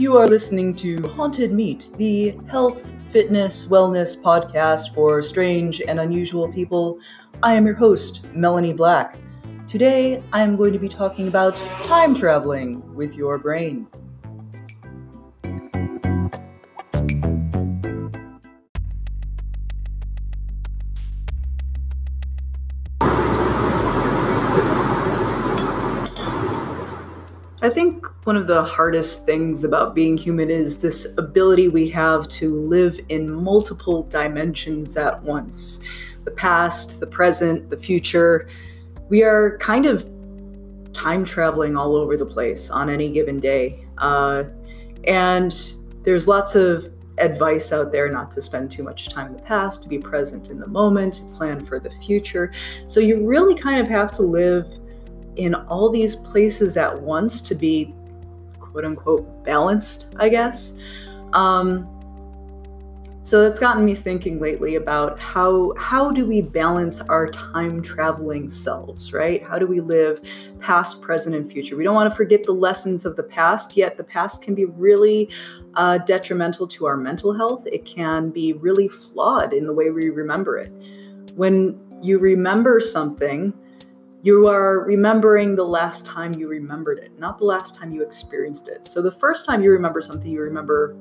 You are listening to Haunted Meat, the health, fitness, wellness podcast for strange and unusual people. I am your host, Melanie Black. Today, I am going to be talking about time traveling with your brain. I think one of the hardest things about being human is this ability we have to live in multiple dimensions at once the past, the present, the future. We are kind of time traveling all over the place on any given day. Uh, and there's lots of advice out there not to spend too much time in the past, to be present in the moment, plan for the future. So you really kind of have to live in all these places at once to be quote unquote balanced, I guess. Um, so it's gotten me thinking lately about how how do we balance our time traveling selves, right? How do we live past, present, and future? We don't want to forget the lessons of the past, yet the past can be really uh, detrimental to our mental health. It can be really flawed in the way we remember it. When you remember something, you are remembering the last time you remembered it, not the last time you experienced it. So the first time you remember something, you remember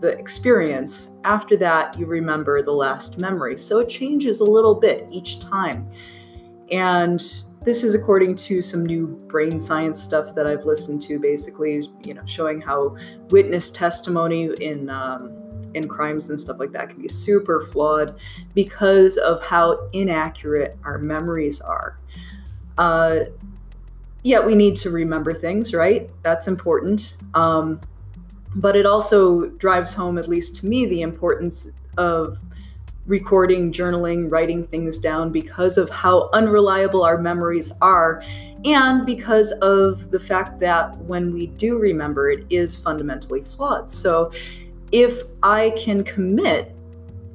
the experience. After that, you remember the last memory. So it changes a little bit each time. And this is according to some new brain science stuff that I've listened to, basically, you know, showing how witness testimony in um, in crimes and stuff like that can be super flawed because of how inaccurate our memories are. Uh, yeah, we need to remember things, right? That's important. Um, but it also drives home, at least to me, the importance of recording, journaling, writing things down because of how unreliable our memories are, and because of the fact that when we do remember, it is fundamentally flawed. So if I can commit,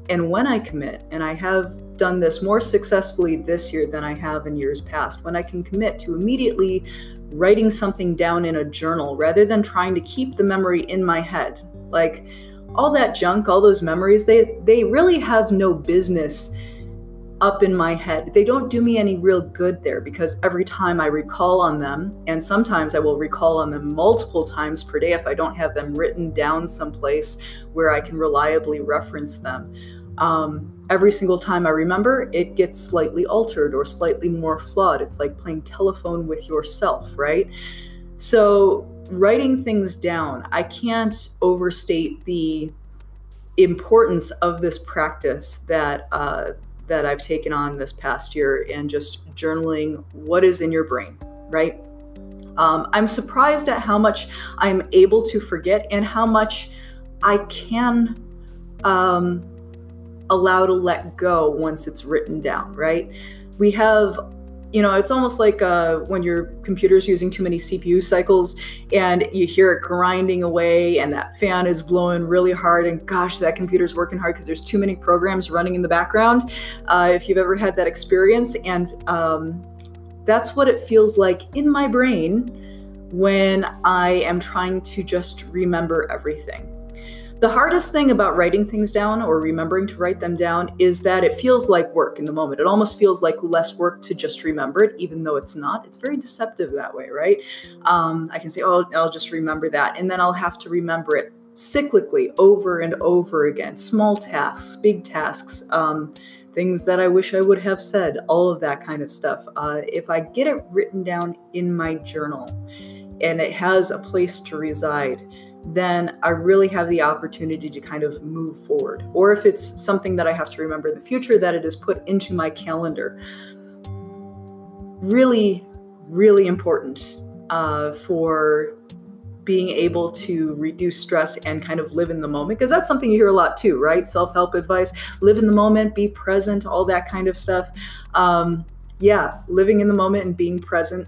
and when I commit, and I have done this more successfully this year than I have in years past, when I can commit to immediately writing something down in a journal rather than trying to keep the memory in my head. Like all that junk, all those memories, they they really have no business up in my head. They don't do me any real good there because every time I recall on them, and sometimes I will recall on them multiple times per day if I don't have them written down someplace where I can reliably reference them. Um, every single time I remember, it gets slightly altered or slightly more flawed. It's like playing telephone with yourself, right? So, writing things down, I can't overstate the importance of this practice that uh, that I've taken on this past year and just journaling what is in your brain, right? Um, I'm surprised at how much I'm able to forget and how much I can um, allow to let go once it's written down, right? We have you know, it's almost like uh, when your computer's using too many CPU cycles and you hear it grinding away and that fan is blowing really hard and gosh, that computer's working hard because there's too many programs running in the background. Uh, if you've ever had that experience, and um, that's what it feels like in my brain when I am trying to just remember everything. The hardest thing about writing things down or remembering to write them down is that it feels like work in the moment. It almost feels like less work to just remember it, even though it's not. It's very deceptive that way, right? Um, I can say, oh, I'll just remember that. And then I'll have to remember it cyclically over and over again. Small tasks, big tasks. Um, things that I wish I would have said, all of that kind of stuff. Uh, if I get it written down in my journal and it has a place to reside, then I really have the opportunity to kind of move forward. Or if it's something that I have to remember in the future, that it is put into my calendar. Really, really important uh, for being able to reduce stress and kind of live in the moment because that's something you hear a lot too right self-help advice live in the moment be present all that kind of stuff um, yeah living in the moment and being present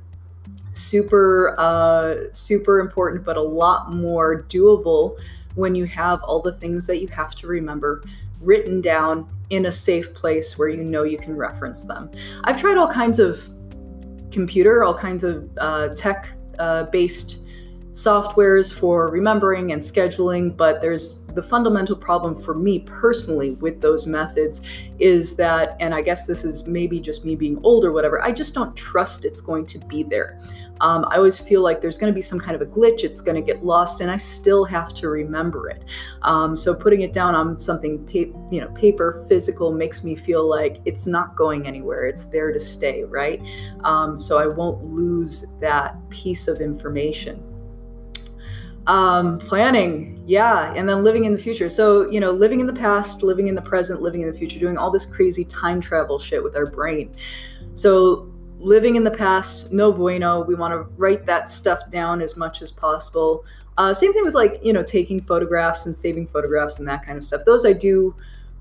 super uh, super important but a lot more doable when you have all the things that you have to remember written down in a safe place where you know you can reference them. I've tried all kinds of computer all kinds of uh, tech uh, based softwares for remembering and scheduling, but there's the fundamental problem for me personally with those methods is that, and I guess this is maybe just me being old or whatever, I just don't trust it's going to be there. Um, I always feel like there's going to be some kind of a glitch, it's going to get lost, and I still have to remember it. Um, so putting it down on something, pa- you know, paper, physical, makes me feel like it's not going anywhere. It's there to stay, right? Um, so I won't lose that piece of information um, planning yeah and then living in the future. So you know living in the past living in the present living in the future doing all this crazy time travel shit with our brain. So living in the past no bueno. We want to write that stuff down as much as possible. Uh, same thing with like you know taking photographs and saving photographs and that kind of stuff. Those i do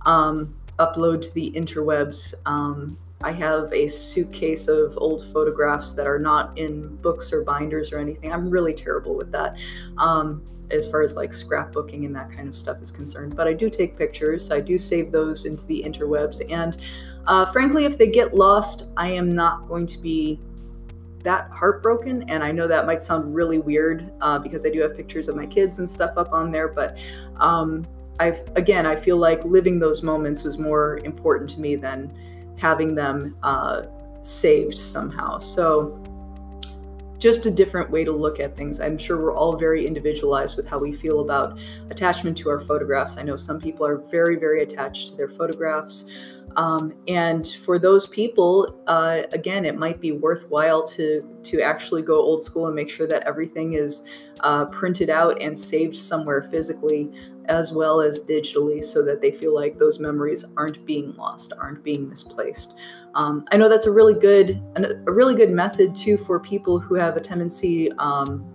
um, upload to the interwebs um, I have a suitcase of old photographs that are not in books or binders or anything. I'm really terrible with that. Um, as far as like scrapbooking and that kind of stuff is concerned. But I do take pictures. I do save those into the interwebs. And uh, frankly, if they get lost, I am not going to be that heartbroken. And I know that might sound really weird uh, because I do have pictures of my kids and stuff up on there. But um, I've again, I feel like living those moments was more important to me than having them uh, saved somehow. So, just a different way to look at things. I'm sure we're all very individualized with how we feel about attachment to our photographs. I know some people are very, very attached to their photographs. Um, and for those people, uh, again, it might be worthwhile to to actually go old school and make sure that everything is uh, printed out and saved somewhere physically as well as digitally so that they feel like those memories aren't being lost, aren't being misplaced. Um, I know that's a really good a really good method too for people who have a tendency um,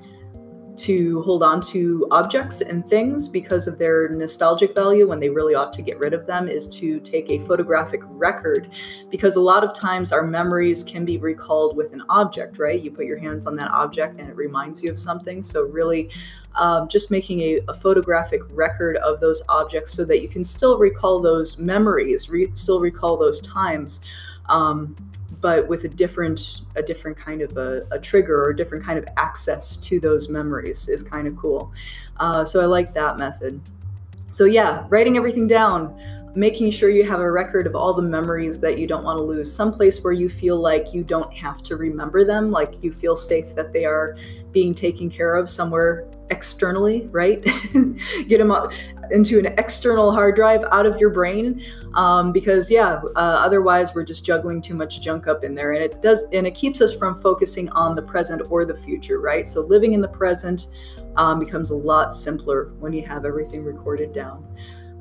to hold on to objects and things because of their nostalgic value when they really ought to get rid of them is to take a photographic record. Because a lot of times our memories can be recalled with an object right? You put your hands on that object and it reminds you of something. So really um, just making a, a, photographic record of those objects so that you can still recall those memories re- still recall those times. Um, but with a different a different kind of a, a, trigger or a different kind of access to those memories is kind of cool. Uh, so i like that method. So yeah writing everything down making sure you have a record of all the memories that you don't want to lose. Someplace where you feel like you don't have to remember them like you feel safe that they are being taken care of somewhere externally right? Get them into an external hard drive out of your brain um, because yeah uh, otherwise we're just juggling too much junk up in there and it does and it keeps us from focusing on the present or the future right so living in the present um, becomes a lot simpler when you have everything recorded down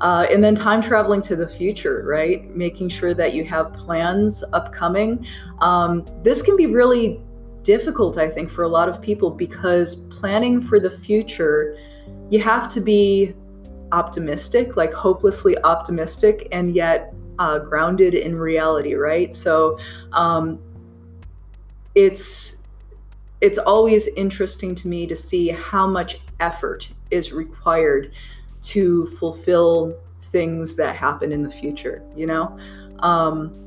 uh, and then time traveling to the future, right? Making sure that you have plans upcoming. Um, this can be really difficult, I think, for a lot of people because planning for the future, you have to be optimistic, like hopelessly optimistic, and yet uh, grounded in reality, right? So um, it's it's always interesting to me to see how much effort is required to fulfill things that happen in the future. You know. Um,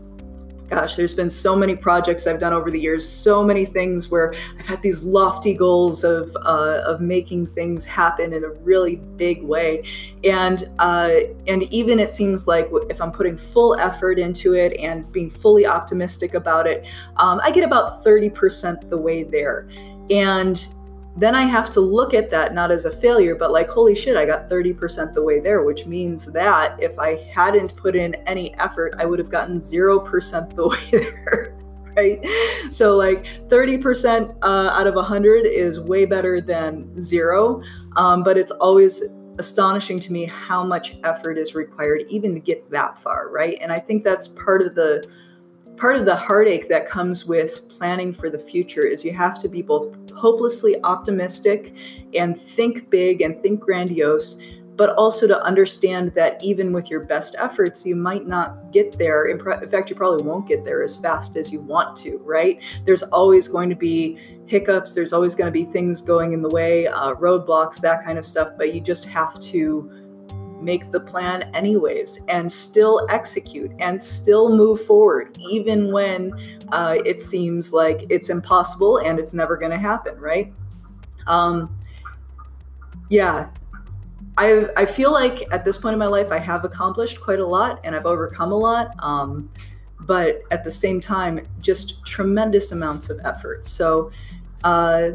gosh, there's been so many projects I've done over the years, so many things where I've had these lofty goals of uh, of making things happen in a really big way, and uh, and even it seems like if I'm putting full effort into it and being fully optimistic about it, um, I get about thirty percent the way there, and then I have to look at that not as a failure, but like, holy shit, I got 30% the way there, which means that if I hadn't put in any effort, I would have gotten 0% the way there. right? So, like 30% uh, out of 100 is way better than zero. Um, but it's always astonishing to me how much effort is required even to get that far, right? And I think that's part of the part of the heartache that comes with planning for the future is you have to be both hopelessly optimistic and think big and think grandiose but also to understand that even with your best efforts you might not get there. In, fact you probably won't get there as fast as you want to right? There's always going to be hiccups. There's always going to be things going in the way uh, roadblocks that kind of stuff but you just have to make the plan anyways and still execute and still move forward, even when uh, it seems like it's impossible and it's never going to happen, right? Um, yeah, I I feel like at this point in my life I have accomplished quite a lot and I've overcome a lot. Um, but at the same time, just tremendous amounts of effort. So, uh,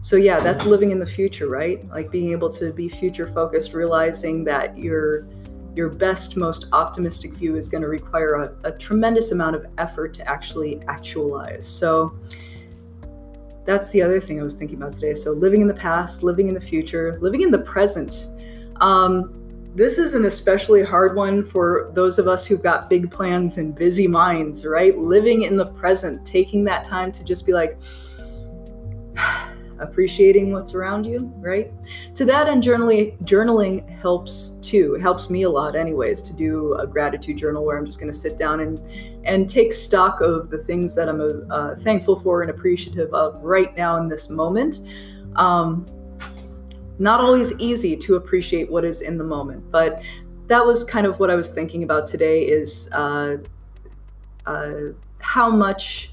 so yeah, that's living in the future, right? Like being able to be future focused, realizing that your your best, most optimistic view is going to require a, a tremendous amount of effort to actually actualize. So that's the other thing I was thinking about today. So living in the past, living in the future, living in the present. Um, this is an especially hard one for those of us who've got big plans and busy minds, right? Living in the present, taking that time to just be like, appreciating what's around you, right? To that end, journaling journaling helps too. It helps me a lot, anyways, to do a gratitude journal where I'm just going to sit down and and take stock of the things that I'm uh, thankful for and appreciative of right now in this moment. Um, not always easy to appreciate what is in the moment, but that was kind of what I was thinking about today. Is uh, uh, how much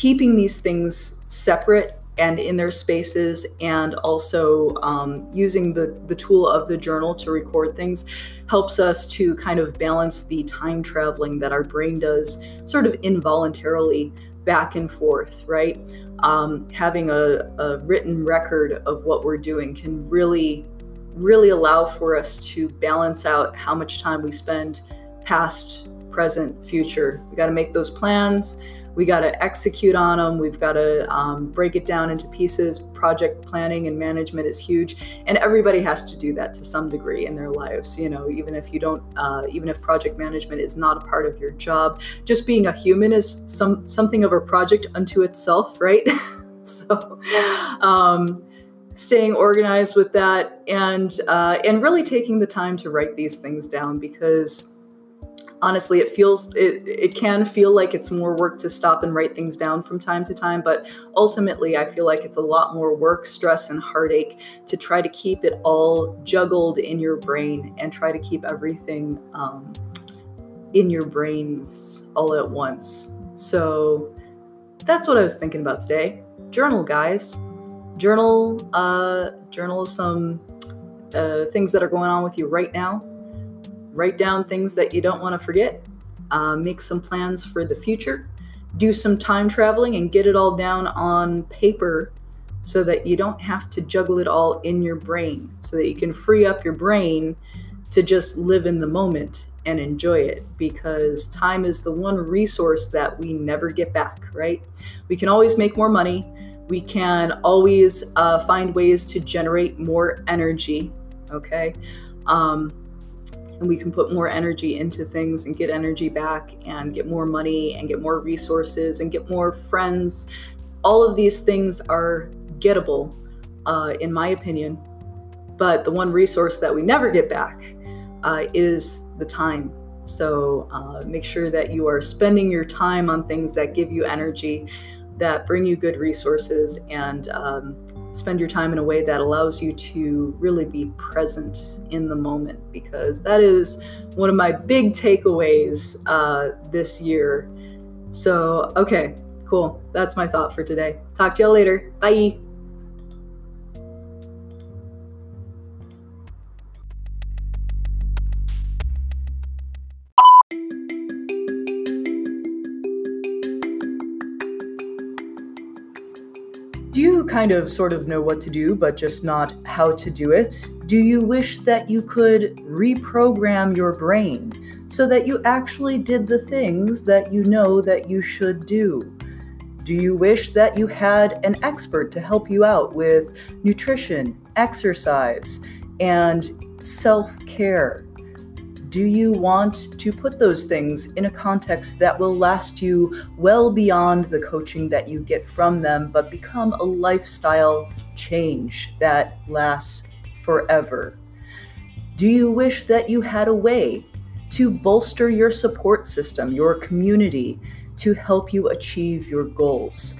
keeping these things separate and in their spaces and also um, using the, the tool of the journal to record things helps us to kind of balance the time traveling that our brain does sort of involuntarily back and forth right? Um, having a, a written record of what we're doing can really really allow for us to balance out how much time we spend past present future. We got to make those plans we got to execute on them. We've got to um, break it down into pieces. Project planning and management is huge, and everybody has to do that to some degree in their lives. You know, even if you don't, uh, even if project management is not a part of your job, just being a human is some something of a project unto itself, right? so. Um, staying organized with that and uh, and really taking the time to write these things down because honestly it feels it, it can feel like it's more work to stop and write things down from time to time but ultimately i feel like it's a lot more work stress and heartache to try to keep it all juggled in your brain and try to keep everything um, in your brains all at once. So that's what i was thinking about today. Journal guys. Journal uh journal some uh, things that are going on with you right now write down things that you don't want to forget, uh, make some plans for the future, do some time traveling, and get it all down on paper so that you don't have to juggle it all in your brain, so that you can free up your brain to just live in the moment and enjoy it because time is the one resource that we never get back, right? We can always make more money. We can always uh, find ways to generate more energy, okay? Um, and we can put more energy into things and get energy back and get more money and get more resources and get more friends. All of these things are gettable, uh, in my opinion. But the one resource that we never get back uh, is the time. So uh, make sure that you are spending your time on things that give you energy, that bring you good resources, and um, spend your time in a way that allows you to really be present in the moment because that is one of my big takeaways uh, this year. So, okay, cool. That's my thought for today. Talk to y'all later. Bye. Kind of sort of know what to do, but just not how to do it? Do you wish that you could reprogram your brain so that you actually did the things that you know that you should do? Do you wish that you had an expert to help you out with nutrition, exercise, and self care? Do you want to put those things in a context that will last you well beyond the coaching that you get from them, but become a lifestyle change that lasts forever? Do you wish that you had a way to bolster your support system, your community, to help you achieve your goals?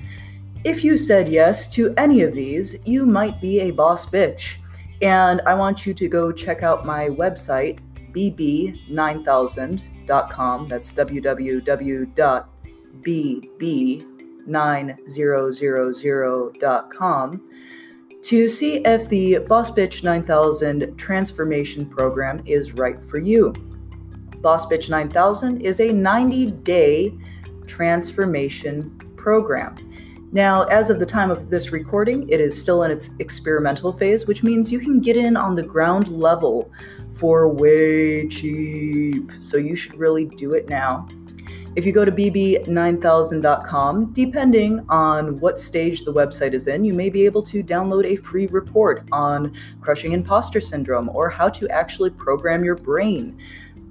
If you said yes to any of these, you might be a boss bitch. And I want you to go check out my website, bb9000.com. That's www.bb9000.com to see if the Boss Bitch 9000 transformation program is right for you. Boss Bitch 9000 is a 90 day transformation program. Now, as of the time of this recording, it is still in its experimental phase, which means you can get in on the ground level for way cheap. So you should really do it now. If you go to bb9000.com, depending on what stage the website is in, you may be able to download a free report on crushing imposter syndrome or how to actually program your brain.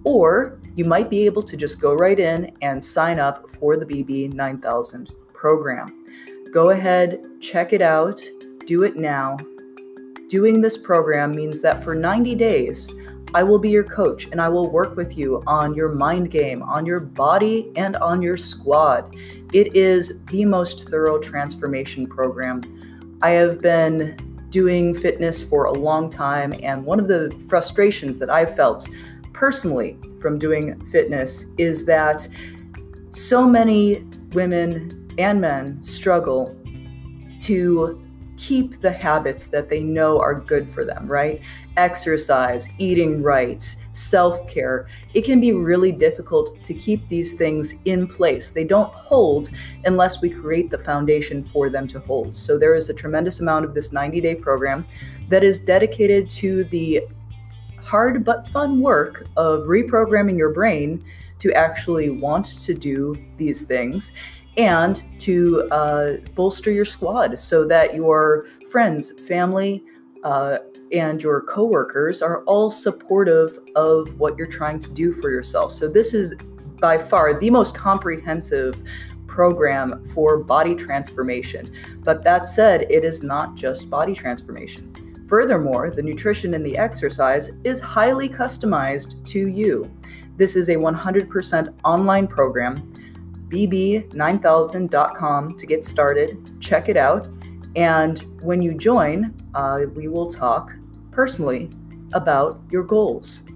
Or you might be able to just go right in and sign up for the BB9000 program. Go ahead, check it out, do it now. Doing this program means that for 90 days, I will be your coach and I will work with you on your mind game, on your body, and on your squad. It is the most thorough transformation program. I have been doing fitness for a long time, and one of the frustrations that I felt personally from doing fitness is that so many women and men struggle to keep the habits that they know are good for them, right? Exercise, eating right, self care. It can be really difficult to keep these things in place. They don't hold unless we create the foundation for them to hold. So, there is a tremendous amount of this 90 day program that is dedicated to the hard but fun work of reprogramming your brain to actually want to do these things and to uh, bolster your squad so that your friends, family, uh, and your coworkers are all supportive of what you're trying to do for yourself. So, this is by far the most comprehensive program for body transformation. But that said, it is not just body transformation. Furthermore, the nutrition and the exercise is highly customized to you. This is a 100% online program bb9000.com to get started. Check it out. And when you join, uh, we will talk personally about your goals.